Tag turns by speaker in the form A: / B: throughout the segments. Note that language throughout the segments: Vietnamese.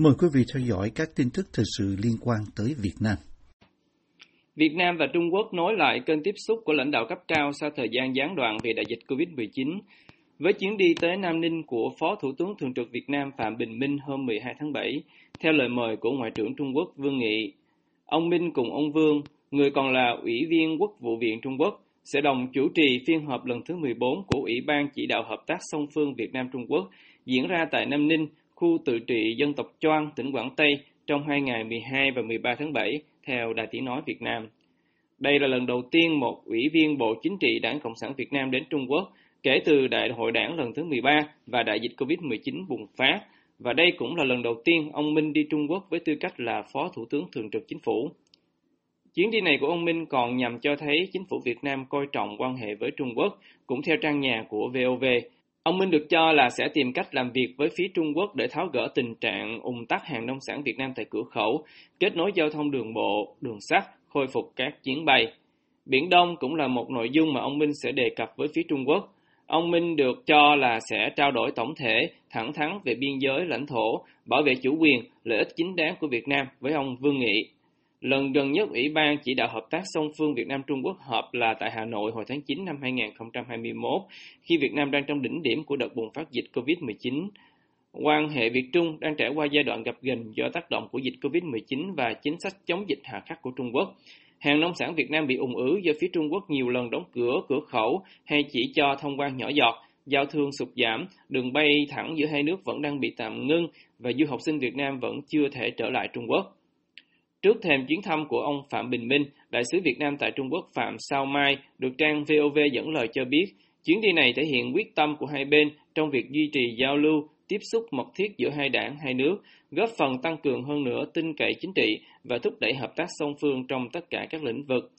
A: Mời quý vị theo dõi các tin tức thời sự liên quan tới Việt Nam.
B: Việt Nam và Trung Quốc nối lại kênh tiếp xúc của lãnh đạo cấp cao sau thời gian gián đoạn vì đại dịch COVID-19. Với chuyến đi tới Nam Ninh của Phó Thủ tướng Thường trực Việt Nam Phạm Bình Minh hôm 12 tháng 7, theo lời mời của Ngoại trưởng Trung Quốc Vương Nghị, ông Minh cùng ông Vương, người còn là Ủy viên Quốc vụ viện Trung Quốc, sẽ đồng chủ trì phiên họp lần thứ 14 của Ủy ban chỉ đạo hợp tác song phương Việt Nam Trung Quốc diễn ra tại Nam Ninh, khu tự trị dân tộc Choang, tỉnh Quảng Tây trong hai ngày 12 và 13 tháng 7, theo Đài Tiếng Nói Việt Nam. Đây là lần đầu tiên một ủy viên Bộ Chính trị Đảng Cộng sản Việt Nam đến Trung Quốc kể từ Đại hội đảng lần thứ 13 và đại dịch COVID-19 bùng phát, và đây cũng là lần đầu tiên ông Minh đi Trung Quốc với tư cách là Phó Thủ tướng Thường trực Chính phủ. Chuyến đi này của ông Minh còn nhằm cho thấy chính phủ Việt Nam coi trọng quan hệ với Trung Quốc, cũng theo trang nhà của VOV. Ông Minh được cho là sẽ tìm cách làm việc với phía Trung Quốc để tháo gỡ tình trạng ủng tắc hàng nông sản Việt Nam tại cửa khẩu, kết nối giao thông đường bộ, đường sắt, khôi phục các chuyến bay. Biển Đông cũng là một nội dung mà ông Minh sẽ đề cập với phía Trung Quốc. Ông Minh được cho là sẽ trao đổi tổng thể, thẳng thắn về biên giới, lãnh thổ, bảo vệ chủ quyền, lợi ích chính đáng của Việt Nam với ông Vương Nghị. Lần gần nhất Ủy ban chỉ đạo hợp tác song phương Việt Nam Trung Quốc họp là tại Hà Nội hồi tháng 9 năm 2021, khi Việt Nam đang trong đỉnh điểm của đợt bùng phát dịch COVID-19. Quan hệ Việt Trung đang trải qua giai đoạn gặp ghềnh do tác động của dịch COVID-19 và chính sách chống dịch hà khắc của Trung Quốc. Hàng nông sản Việt Nam bị ủng ứ do phía Trung Quốc nhiều lần đóng cửa cửa khẩu hay chỉ cho thông quan nhỏ giọt, giao thương sụt giảm, đường bay thẳng giữa hai nước vẫn đang bị tạm ngưng và du học sinh Việt Nam vẫn chưa thể trở lại Trung Quốc. Trước thềm chuyến thăm của ông Phạm Bình Minh, Đại sứ Việt Nam tại Trung Quốc Phạm Sao Mai được trang VOV dẫn lời cho biết, chuyến đi này thể hiện quyết tâm của hai bên trong việc duy trì giao lưu, tiếp xúc mật thiết giữa hai đảng, hai nước, góp phần tăng cường hơn nữa tin cậy chính trị và thúc đẩy hợp tác song phương trong tất cả các lĩnh vực.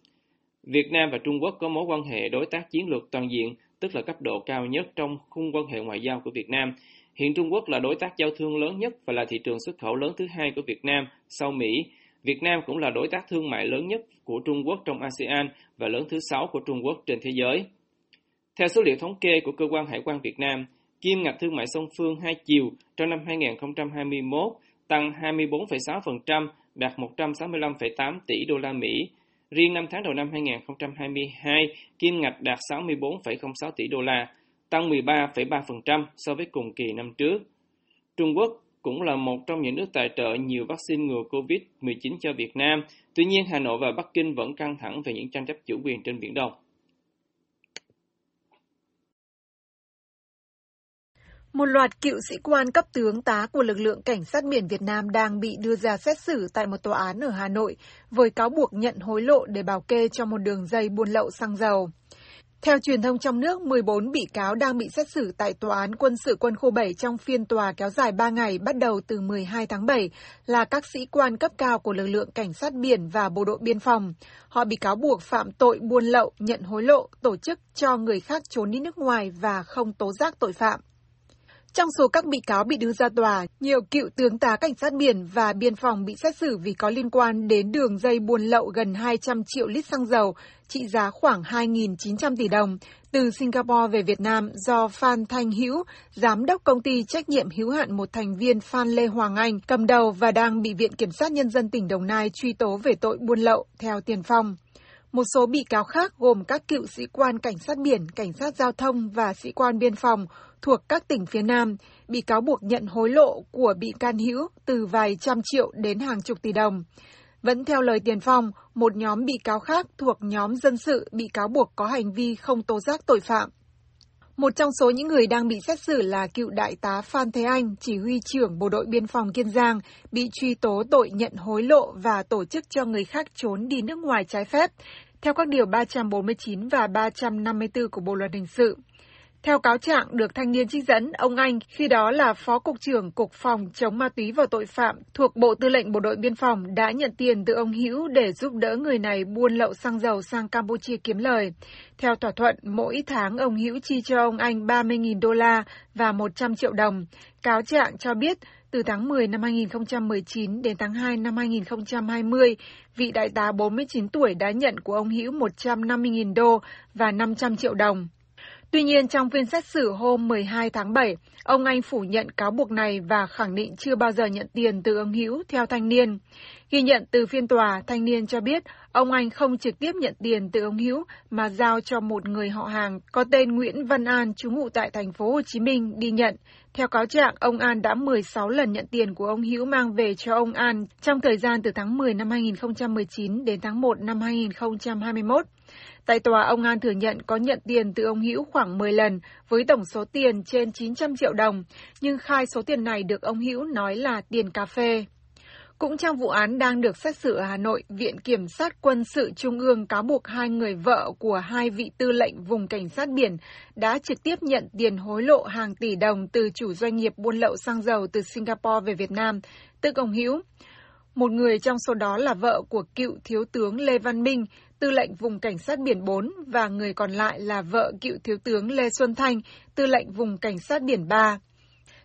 B: Việt Nam và Trung Quốc có mối quan hệ đối tác chiến lược toàn diện, tức là cấp độ cao nhất trong khung quan hệ ngoại giao của Việt Nam. Hiện Trung Quốc là đối tác giao thương lớn nhất và là thị trường xuất khẩu lớn thứ hai của Việt Nam sau Mỹ. Việt Nam cũng là đối tác thương mại lớn nhất của Trung Quốc trong ASEAN và lớn thứ sáu của Trung Quốc trên thế giới. Theo số liệu thống kê của Cơ quan Hải quan Việt Nam, kim ngạch thương mại song phương hai chiều trong năm 2021 tăng 24,6%, đạt 165,8 tỷ đô la Mỹ. Riêng 5 tháng đầu năm 2022, kim ngạch đạt 64,06 tỷ đô la, tăng 13,3% so với cùng kỳ năm trước. Trung Quốc cũng là một trong những nước tài trợ nhiều vaccine ngừa COVID-19 cho Việt Nam. Tuy nhiên, Hà Nội và Bắc Kinh vẫn căng thẳng về những tranh chấp chủ quyền trên Biển Đông.
C: Một loạt cựu sĩ quan cấp tướng tá của lực lượng cảnh sát biển Việt Nam đang bị đưa ra xét xử tại một tòa án ở Hà Nội với cáo buộc nhận hối lộ để bảo kê cho một đường dây buôn lậu xăng dầu. Theo truyền thông trong nước, 14 bị cáo đang bị xét xử tại Tòa án Quân sự Quân khu 7 trong phiên tòa kéo dài 3 ngày bắt đầu từ 12 tháng 7 là các sĩ quan cấp cao của lực lượng cảnh sát biển và bộ đội biên phòng. Họ bị cáo buộc phạm tội buôn lậu, nhận hối lộ, tổ chức cho người khác trốn đi nước ngoài và không tố giác tội phạm. Trong số các bị cáo bị đưa ra tòa, nhiều cựu tướng tá cảnh sát biển và biên phòng bị xét xử vì có liên quan đến đường dây buôn lậu gần 200 triệu lít xăng dầu, trị giá khoảng 2.900 tỷ đồng, từ Singapore về Việt Nam do Phan Thanh Hữu, giám đốc công ty trách nhiệm hữu hạn một thành viên Phan Lê Hoàng Anh, cầm đầu và đang bị Viện Kiểm sát Nhân dân tỉnh Đồng Nai truy tố về tội buôn lậu, theo tiền phong. Một số bị cáo khác gồm các cựu sĩ quan cảnh sát biển, cảnh sát giao thông và sĩ quan biên phòng thuộc các tỉnh phía Nam bị cáo buộc nhận hối lộ của bị can hữu từ vài trăm triệu đến hàng chục tỷ đồng. Vẫn theo lời Tiền Phong, một nhóm bị cáo khác thuộc nhóm dân sự bị cáo buộc có hành vi không tố giác tội phạm. Một trong số những người đang bị xét xử là cựu đại tá Phan Thế Anh, chỉ huy trưởng Bộ đội Biên phòng Kiên Giang, bị truy tố tội nhận hối lộ và tổ chức cho người khác trốn đi nước ngoài trái phép, theo các điều 349 và 354 của Bộ Luật Hình sự. Theo cáo trạng được thanh niên trích dẫn, ông Anh khi đó là Phó Cục trưởng Cục Phòng chống ma túy và tội phạm thuộc Bộ Tư lệnh Bộ đội Biên phòng đã nhận tiền từ ông Hữu để giúp đỡ người này buôn lậu xăng dầu sang Campuchia kiếm lời. Theo thỏa thuận, mỗi tháng ông Hữu chi cho ông Anh 30.000 đô la và 100 triệu đồng. Cáo trạng cho biết từ tháng 10 năm 2019 đến tháng 2 năm 2020, vị đại tá 49 tuổi đã nhận của ông Hữu 150.000 đô và 500 triệu đồng. Tuy nhiên, trong phiên xét xử hôm 12 tháng 7, ông Anh phủ nhận cáo buộc này và khẳng định chưa bao giờ nhận tiền từ ông Hữu theo thanh niên. Ghi nhận từ phiên tòa, thanh niên cho biết ông Anh không trực tiếp nhận tiền từ ông Hữu mà giao cho một người họ hàng có tên Nguyễn Văn An trú ngụ tại thành phố Hồ Chí Minh đi nhận. Theo cáo trạng, ông An đã 16 lần nhận tiền của ông Hữu mang về cho ông An trong thời gian từ tháng 10 năm 2019 đến tháng 1 năm 2021. Tại tòa, ông An thừa nhận có nhận tiền từ ông Hữu khoảng 10 lần với tổng số tiền trên 900 triệu đồng, nhưng khai số tiền này được ông Hữu nói là tiền cà phê. Cũng trong vụ án đang được xét xử ở Hà Nội, Viện Kiểm sát Quân sự Trung ương cáo buộc hai người vợ của hai vị tư lệnh vùng cảnh sát biển đã trực tiếp nhận tiền hối lộ hàng tỷ đồng từ chủ doanh nghiệp buôn lậu xăng dầu từ Singapore về Việt Nam, tức ông Hữu. Một người trong số đó là vợ của cựu Thiếu tướng Lê Văn Minh, tư lệnh vùng cảnh sát biển 4 và người còn lại là vợ cựu Thiếu tướng Lê Xuân Thanh, tư lệnh vùng cảnh sát biển 3.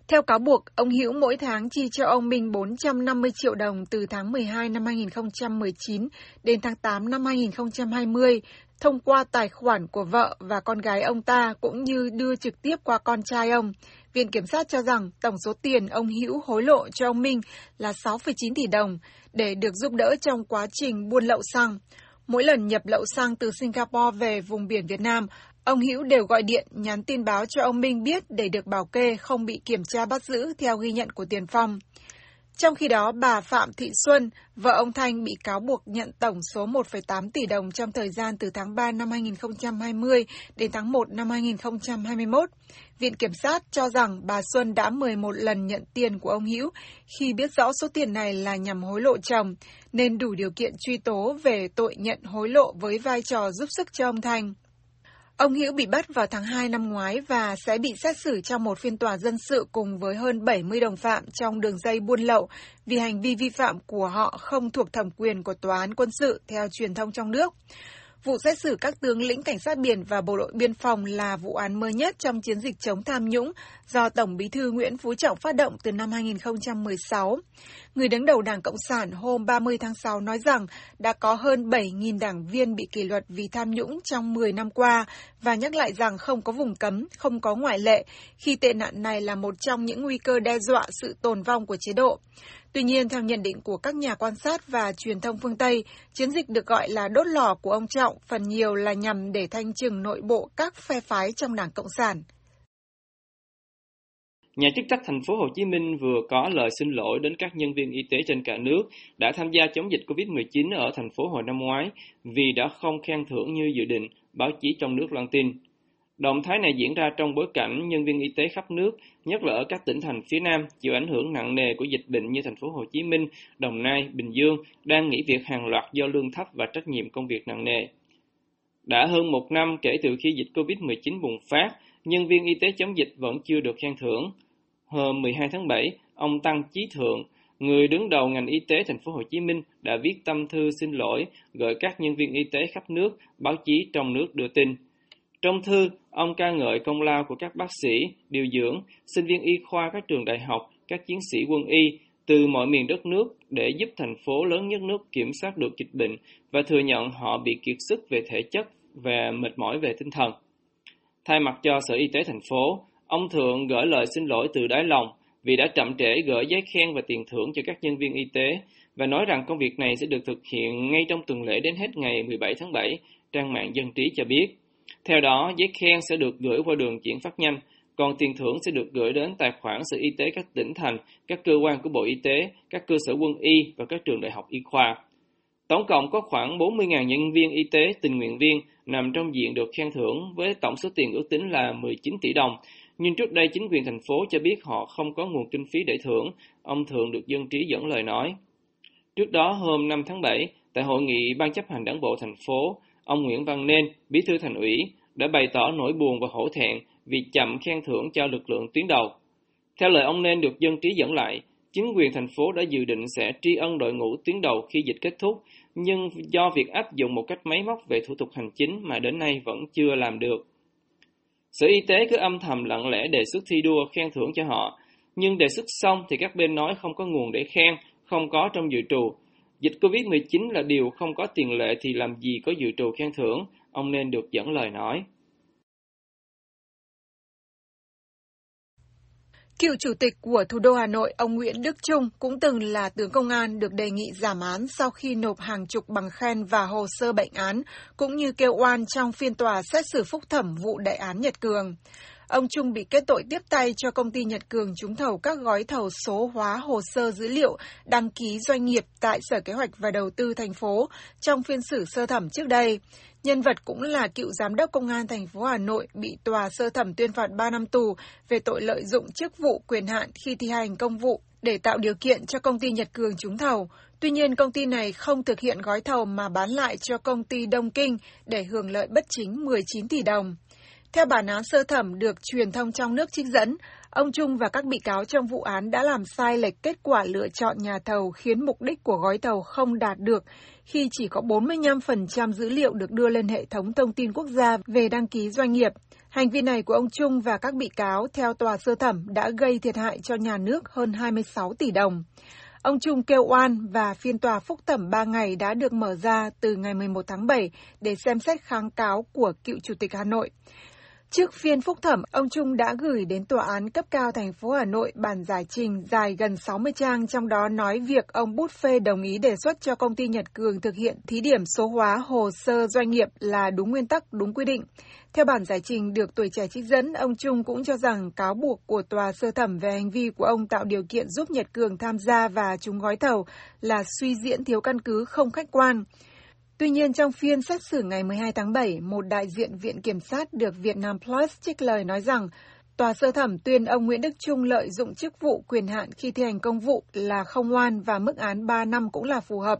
C: Theo cáo buộc, ông Hữu mỗi tháng chi cho ông Minh 450 triệu đồng từ tháng 12 năm 2019 đến tháng 8 năm 2020 thông qua tài khoản của vợ và con gái ông ta cũng như đưa trực tiếp qua con trai ông. Viện Kiểm sát cho rằng tổng số tiền ông Hữu hối lộ cho ông Minh là 6,9 tỷ đồng để được giúp đỡ trong quá trình buôn lậu xăng. Mỗi lần nhập lậu xăng từ Singapore về vùng biển Việt Nam, ông Hữu đều gọi điện nhắn tin báo cho ông Minh biết để được bảo kê không bị kiểm tra bắt giữ theo ghi nhận của Tiền Phong. Trong khi đó, bà Phạm Thị Xuân, vợ ông Thanh bị cáo buộc nhận tổng số 1,8 tỷ đồng trong thời gian từ tháng 3 năm 2020 đến tháng 1 năm 2021. Viện Kiểm sát cho rằng bà Xuân đã 11 lần nhận tiền của ông Hữu khi biết rõ số tiền này là nhằm hối lộ chồng, nên đủ điều kiện truy tố về tội nhận hối lộ với vai trò giúp sức cho ông Thanh. Ông Hữu bị bắt vào tháng 2 năm ngoái và sẽ bị xét xử trong một phiên tòa dân sự cùng với hơn 70 đồng phạm trong đường dây buôn lậu vì hành vi vi phạm của họ không thuộc thẩm quyền của tòa án quân sự theo truyền thông trong nước. Vụ xét xử các tướng lĩnh cảnh sát biển và bộ đội biên phòng là vụ án mới nhất trong chiến dịch chống tham nhũng do Tổng bí thư Nguyễn Phú Trọng phát động từ năm 2016. Người đứng đầu Đảng Cộng sản hôm 30 tháng 6 nói rằng đã có hơn 7.000 đảng viên bị kỷ luật vì tham nhũng trong 10 năm qua và nhắc lại rằng không có vùng cấm, không có ngoại lệ khi tệ nạn này là một trong những nguy cơ đe dọa sự tồn vong của chế độ. Tuy nhiên, theo nhận định của các nhà quan sát và truyền thông phương Tây, chiến dịch được gọi là đốt lò của ông Trọng phần nhiều là nhằm để thanh trừng nội bộ các phe phái trong Đảng Cộng sản.
B: Nhà chức trách thành phố Hồ Chí Minh vừa có lời xin lỗi đến các nhân viên y tế trên cả nước đã tham gia chống dịch COVID-19 ở thành phố hồi năm ngoái vì đã không khen thưởng như dự định, báo chí trong nước loan tin. Động thái này diễn ra trong bối cảnh nhân viên y tế khắp nước, nhất là ở các tỉnh thành phía Nam chịu ảnh hưởng nặng nề của dịch bệnh như thành phố Hồ Chí Minh, Đồng Nai, Bình Dương đang nghỉ việc hàng loạt do lương thấp và trách nhiệm công việc nặng nề. Đã hơn một năm kể từ khi dịch COVID-19 bùng phát, nhân viên y tế chống dịch vẫn chưa được khen thưởng. Hôm 12 tháng 7, ông Tăng Chí Thượng, người đứng đầu ngành y tế thành phố Hồ Chí Minh đã viết tâm thư xin lỗi gửi các nhân viên y tế khắp nước, báo chí trong nước đưa tin. Trong thư, ông ca ngợi công lao của các bác sĩ, điều dưỡng, sinh viên y khoa các trường đại học, các chiến sĩ quân y từ mọi miền đất nước để giúp thành phố lớn nhất nước kiểm soát được dịch bệnh và thừa nhận họ bị kiệt sức về thể chất và mệt mỏi về tinh thần. Thay mặt cho Sở Y tế thành phố, ông Thượng gửi lời xin lỗi từ đáy lòng vì đã chậm trễ gửi giấy khen và tiền thưởng cho các nhân viên y tế và nói rằng công việc này sẽ được thực hiện ngay trong tuần lễ đến hết ngày 17 tháng 7, trang mạng Dân trí cho biết. Theo đó, giấy khen sẽ được gửi qua đường chuyển phát nhanh, còn tiền thưởng sẽ được gửi đến tài khoản Sở Y tế các tỉnh thành, các cơ quan của Bộ Y tế, các cơ sở quân y và các trường đại học y khoa. Tổng cộng có khoảng 40.000 nhân viên y tế tình nguyện viên nằm trong diện được khen thưởng với tổng số tiền ước tính là 19 tỷ đồng. Nhưng trước đây chính quyền thành phố cho biết họ không có nguồn kinh phí để thưởng, ông Thượng được dân trí dẫn lời nói. Trước đó hôm 5 tháng 7, tại hội nghị Ban chấp hành đảng bộ thành phố, ông Nguyễn Văn Nên, bí thư thành ủy, đã bày tỏ nỗi buồn và hổ thẹn vì chậm khen thưởng cho lực lượng tuyến đầu. Theo lời ông Nên được dân trí dẫn lại, chính quyền thành phố đã dự định sẽ tri ân đội ngũ tuyến đầu khi dịch kết thúc, nhưng do việc áp dụng một cách máy móc về thủ tục hành chính mà đến nay vẫn chưa làm được. Sở Y tế cứ âm thầm lặng lẽ đề xuất thi đua khen thưởng cho họ, nhưng đề xuất xong thì các bên nói không có nguồn để khen, không có trong dự trù, Dịch Covid-19 là điều không có tiền lệ thì làm gì có dự trù khen thưởng, ông nên được dẫn lời nói.
C: Cựu chủ tịch của thủ đô Hà Nội, ông Nguyễn Đức Trung cũng từng là tướng công an được đề nghị giảm án sau khi nộp hàng chục bằng khen và hồ sơ bệnh án, cũng như kêu oan trong phiên tòa xét xử phúc thẩm vụ đại án Nhật Cường. Ông Trung bị kết tội tiếp tay cho công ty Nhật Cường trúng thầu các gói thầu số hóa hồ sơ dữ liệu đăng ký doanh nghiệp tại Sở Kế hoạch và Đầu tư thành phố trong phiên xử sơ thẩm trước đây. Nhân vật cũng là cựu giám đốc công an thành phố Hà Nội bị tòa sơ thẩm tuyên phạt 3 năm tù về tội lợi dụng chức vụ quyền hạn khi thi hành công vụ để tạo điều kiện cho công ty Nhật Cường trúng thầu. Tuy nhiên, công ty này không thực hiện gói thầu mà bán lại cho công ty Đông Kinh để hưởng lợi bất chính 19 tỷ đồng. Theo bản án sơ thẩm được truyền thông trong nước trích dẫn, ông Trung và các bị cáo trong vụ án đã làm sai lệch kết quả lựa chọn nhà thầu khiến mục đích của gói thầu không đạt được khi chỉ có 45% dữ liệu được đưa lên hệ thống thông tin quốc gia về đăng ký doanh nghiệp. Hành vi này của ông Trung và các bị cáo theo tòa sơ thẩm đã gây thiệt hại cho nhà nước hơn 26 tỷ đồng. Ông Trung kêu oan và phiên tòa phúc thẩm 3 ngày đã được mở ra từ ngày 11 tháng 7 để xem xét kháng cáo của cựu Chủ tịch Hà Nội. Trước phiên phúc thẩm, ông Trung đã gửi đến tòa án cấp cao thành phố Hà Nội bản giải trình dài gần 60 trang, trong đó nói việc ông Bút Phê đồng ý đề xuất cho công ty Nhật Cường thực hiện thí điểm số hóa hồ sơ doanh nghiệp là đúng nguyên tắc, đúng quy định. Theo bản giải trình được tuổi trẻ trích dẫn, ông Trung cũng cho rằng cáo buộc của tòa sơ thẩm về hành vi của ông tạo điều kiện giúp Nhật Cường tham gia và trúng gói thầu là suy diễn thiếu căn cứ không khách quan. Tuy nhiên, trong phiên xét xử ngày 12 tháng 7, một đại diện Viện Kiểm sát được Vietnam Plus trích lời nói rằng tòa sơ thẩm tuyên ông Nguyễn Đức Trung lợi dụng chức vụ quyền hạn khi thi hành công vụ là không oan và mức án 3 năm cũng là phù hợp.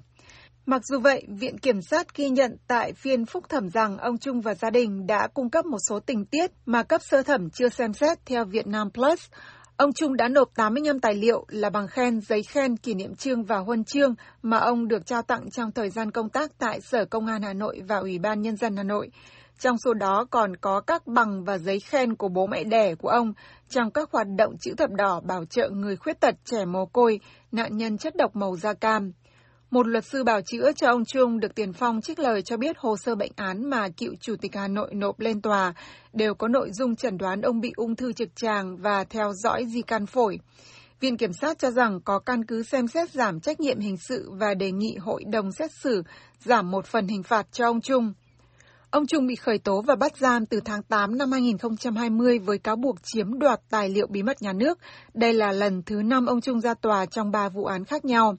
C: Mặc dù vậy, Viện Kiểm sát ghi nhận tại phiên phúc thẩm rằng ông Trung và gia đình đã cung cấp một số tình tiết mà cấp sơ thẩm chưa xem xét theo Vietnam Plus. Ông Trung đã nộp 85 tài liệu là bằng khen, giấy khen, kỷ niệm trương và huân chương mà ông được trao tặng trong thời gian công tác tại Sở Công an Hà Nội và Ủy ban Nhân dân Hà Nội. Trong số đó còn có các bằng và giấy khen của bố mẹ đẻ của ông trong các hoạt động chữ thập đỏ bảo trợ người khuyết tật, trẻ mồ côi, nạn nhân chất độc màu da cam. Một luật sư bảo chữa cho ông Trung được Tiền Phong trích lời cho biết hồ sơ bệnh án mà cựu Chủ tịch Hà Nội nộp lên tòa đều có nội dung chẩn đoán ông bị ung thư trực tràng và theo dõi di căn phổi. Viện Kiểm sát cho rằng có căn cứ xem xét giảm trách nhiệm hình sự và đề nghị hội đồng xét xử giảm một phần hình phạt cho ông Trung. Ông Trung bị khởi tố và bắt giam từ tháng 8 năm 2020 với cáo buộc chiếm đoạt tài liệu bí mật nhà nước. Đây là lần thứ năm ông Trung ra tòa trong ba vụ án khác nhau.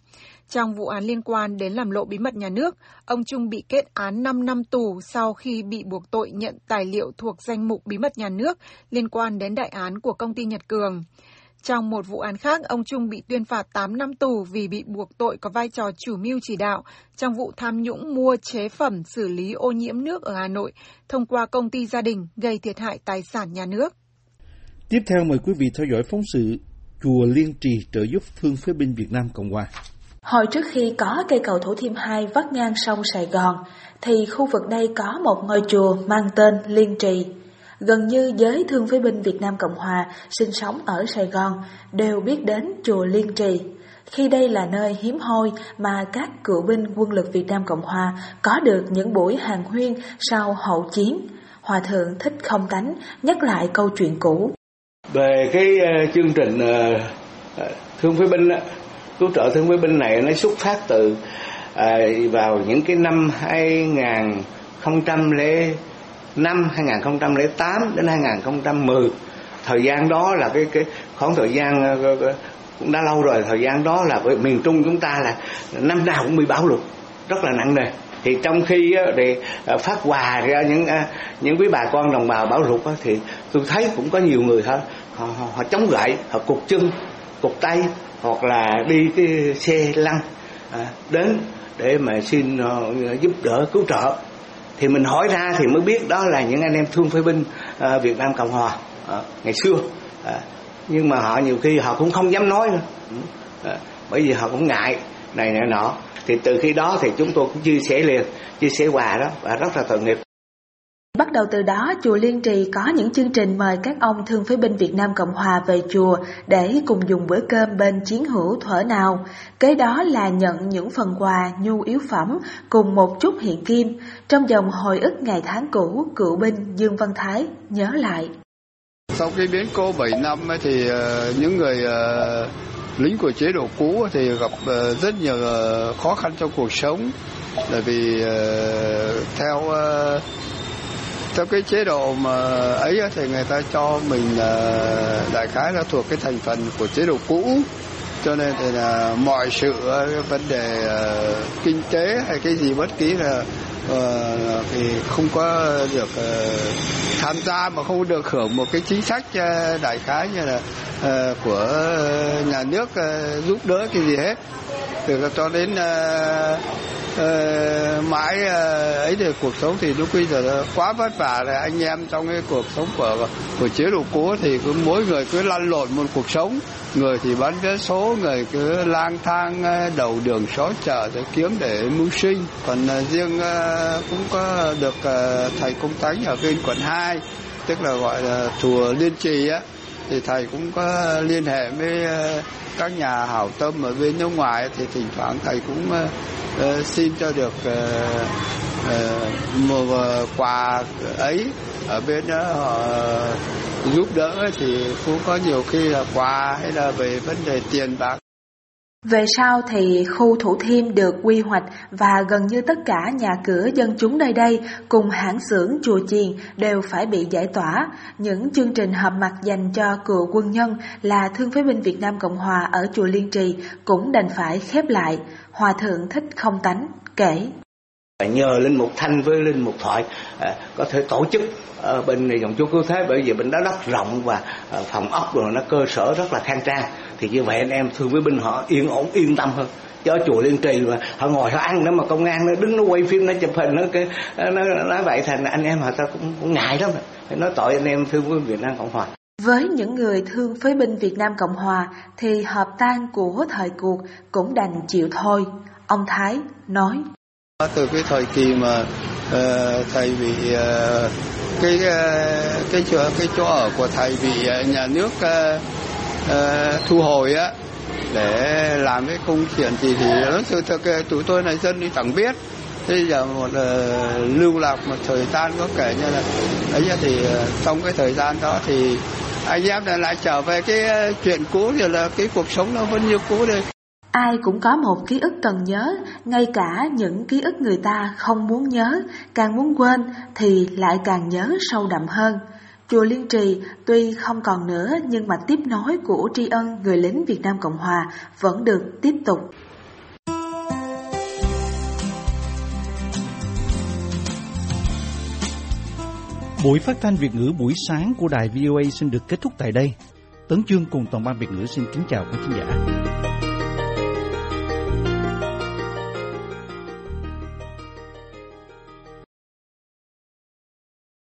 C: Trong vụ án liên quan đến làm lộ bí mật nhà nước, ông Trung bị kết án 5 năm tù sau khi bị buộc tội nhận tài liệu thuộc danh mục bí mật nhà nước liên quan đến đại án của công ty Nhật Cường. Trong một vụ án khác, ông Trung bị tuyên phạt 8 năm tù vì bị buộc tội có vai trò chủ mưu chỉ đạo trong vụ tham nhũng mua chế phẩm xử lý ô nhiễm nước ở Hà Nội thông qua công ty gia đình gây thiệt hại tài sản nhà nước.
A: Tiếp theo mời quý vị theo dõi phóng sự Chùa Liên Trì trợ giúp Phương Phế binh Việt Nam Cộng Hòa.
D: Hồi trước khi có cây cầu Thủ Thiêm 2 vắt ngang sông Sài Gòn, thì khu vực đây có một ngôi chùa mang tên Liên Trì. Gần như giới thương phế binh Việt Nam Cộng Hòa sinh sống ở Sài Gòn đều biết đến chùa Liên Trì. Khi đây là nơi hiếm hoi mà các cựu binh quân lực Việt Nam Cộng Hòa có được những buổi hàng huyên sau hậu chiến, Hòa Thượng Thích Không Tánh nhắc lại câu chuyện cũ.
E: Về cái uh, chương trình uh, thương phế binh cứu trợ thương phế binh này nó xuất phát từ vào những cái năm năm 2008 đến 2010 thời gian đó là cái cái khoảng thời gian ờ, ờ, ờ, cũng đã lâu rồi thời gian đó là miền Trung chúng ta là năm nào cũng bị bão lụt rất là nặng nề. Thì trong khi để phát quà ra những những quý bà con đồng bào bão lụt thì tôi thấy cũng có nhiều người họ họ, họ chống gậy họ cục chân cục tay hoặc là đi cái xe lăn à, đến để mà xin giúp đỡ cứu trợ thì mình hỏi ra thì mới biết đó là những anh em thương phế binh uh, Việt Nam Cộng Hòa uh, ngày xưa. Uh, nhưng mà họ nhiều khi họ cũng không dám nói nữa. Uh, bởi vì họ cũng ngại này nọ nọ. Thì từ khi đó thì chúng tôi cũng chia sẻ liền chia sẻ quà đó và rất là tội nghiệp.
D: Bắt đầu từ đó, chùa Liên Trì có những chương trình mời các ông thương phế binh Việt Nam Cộng Hòa về chùa để cùng dùng bữa cơm bên chiến hữu thuở nào. Kế đó là nhận những phần quà, nhu yếu phẩm cùng một chút hiện kim trong dòng hồi ức ngày tháng cũ cựu binh Dương Văn Thái nhớ lại.
F: Sau khi biến cô 7 năm thì ờ, những người ờ, lính của chế độ cũ thì gặp ờ, rất nhiều khó khăn trong cuộc sống bởi vì theo theo cái chế độ mà ấy thì người ta cho mình ờ, đại khái là thuộc cái thành phần của chế độ cũ. Cho nên thì là mọi sự ờ, vấn đề ờ, kinh tế hay cái gì bất kỳ là uh, thì không có được uh, tham gia mà không được hưởng một cái chính sách uh, đại khái như là uh, của nhà nước uh, giúp đỡ cái gì hết. Từ cho đến uh, uh, mãi uh, ấy thì cuộc sống thì lúc bây giờ quá vất vả rồi anh em trong cái cuộc sống của của chế độ cũ thì cứ mỗi người cứ lăn lộn một cuộc sống. Người thì bán vé số người cứ lang thang ờ, đầu đường xó chợ để kiếm để mưu sinh. Còn riêng cũng có được thầy công tánh ở bên quận 2 tức là gọi là chùa liên trì á thì thầy cũng có liên hệ với ờ, các nhà hảo tâm ở bên nước ngoài thì thỉnh thoảng thầy cũng ờ, ờ, xin cho được một quà ấy ở bên đó, họ giúp đỡ. Thì cũng có nhiều khi là quà hay là về vấn đề tiền bạc
D: về sau thì khu Thủ Thiêm được quy hoạch và gần như tất cả nhà cửa dân chúng nơi đây cùng hãng xưởng, chùa chiền đều phải bị giải tỏa. Những chương trình họp mặt dành cho cựu quân nhân là Thương phế binh Việt Nam Cộng Hòa ở chùa Liên Trì cũng đành phải khép lại. Hòa thượng Thích Không Tánh kể.
E: Nhờ Linh Mục Thanh với Linh Mục Thoại à, có thể tổ chức à, bên dòng chú cứu thế. Bởi vì bên đó đất rộng và à, phòng ốc rồi nó cơ sở rất là khang trang. Thì như vậy anh em thương với binh họ yên ổn yên tâm hơn. Chứ ở chùa liên trì mà họ ngồi họ ăn nữa mà công an nó đứng nó quay phim nó chụp hình nó cái nó nói vậy thành anh em họ ta cũng, cũng ngại lắm. Nói tội anh em thương với Việt Nam Cộng Hòa.
D: Với những người thương phế binh Việt Nam Cộng Hòa thì hợp tan của thời cuộc cũng đành chịu thôi. Ông Thái nói.
F: Từ cái thời kỳ mà uh, thầy bị uh, cái uh, cái chỗ cái chỗ ở của thầy bị uh, nhà nước uh, uh, thu hồi á để làm cái công chuyện gì thì nó sự thực tụi tôi này dân thì chẳng biết. Bây giờ một uh, lưu lạc một thời gian có kể như là ấy thì uh, trong cái thời gian đó thì anh em lại trở về cái chuyện cũ thì là cái cuộc sống nó vẫn như cũ đây.
D: Ai cũng có một ký ức cần nhớ, ngay cả những ký ức người ta không muốn nhớ, càng muốn quên thì lại càng nhớ sâu đậm hơn. Chùa Liên Trì tuy không còn nữa nhưng mà tiếp nối của tri ân người lính Việt Nam Cộng Hòa vẫn được tiếp tục.
A: Buổi phát thanh Việt ngữ buổi sáng của đài VOA xin được kết thúc tại đây. Tấn Chương cùng toàn ban Việt ngữ xin kính chào quý khán giả.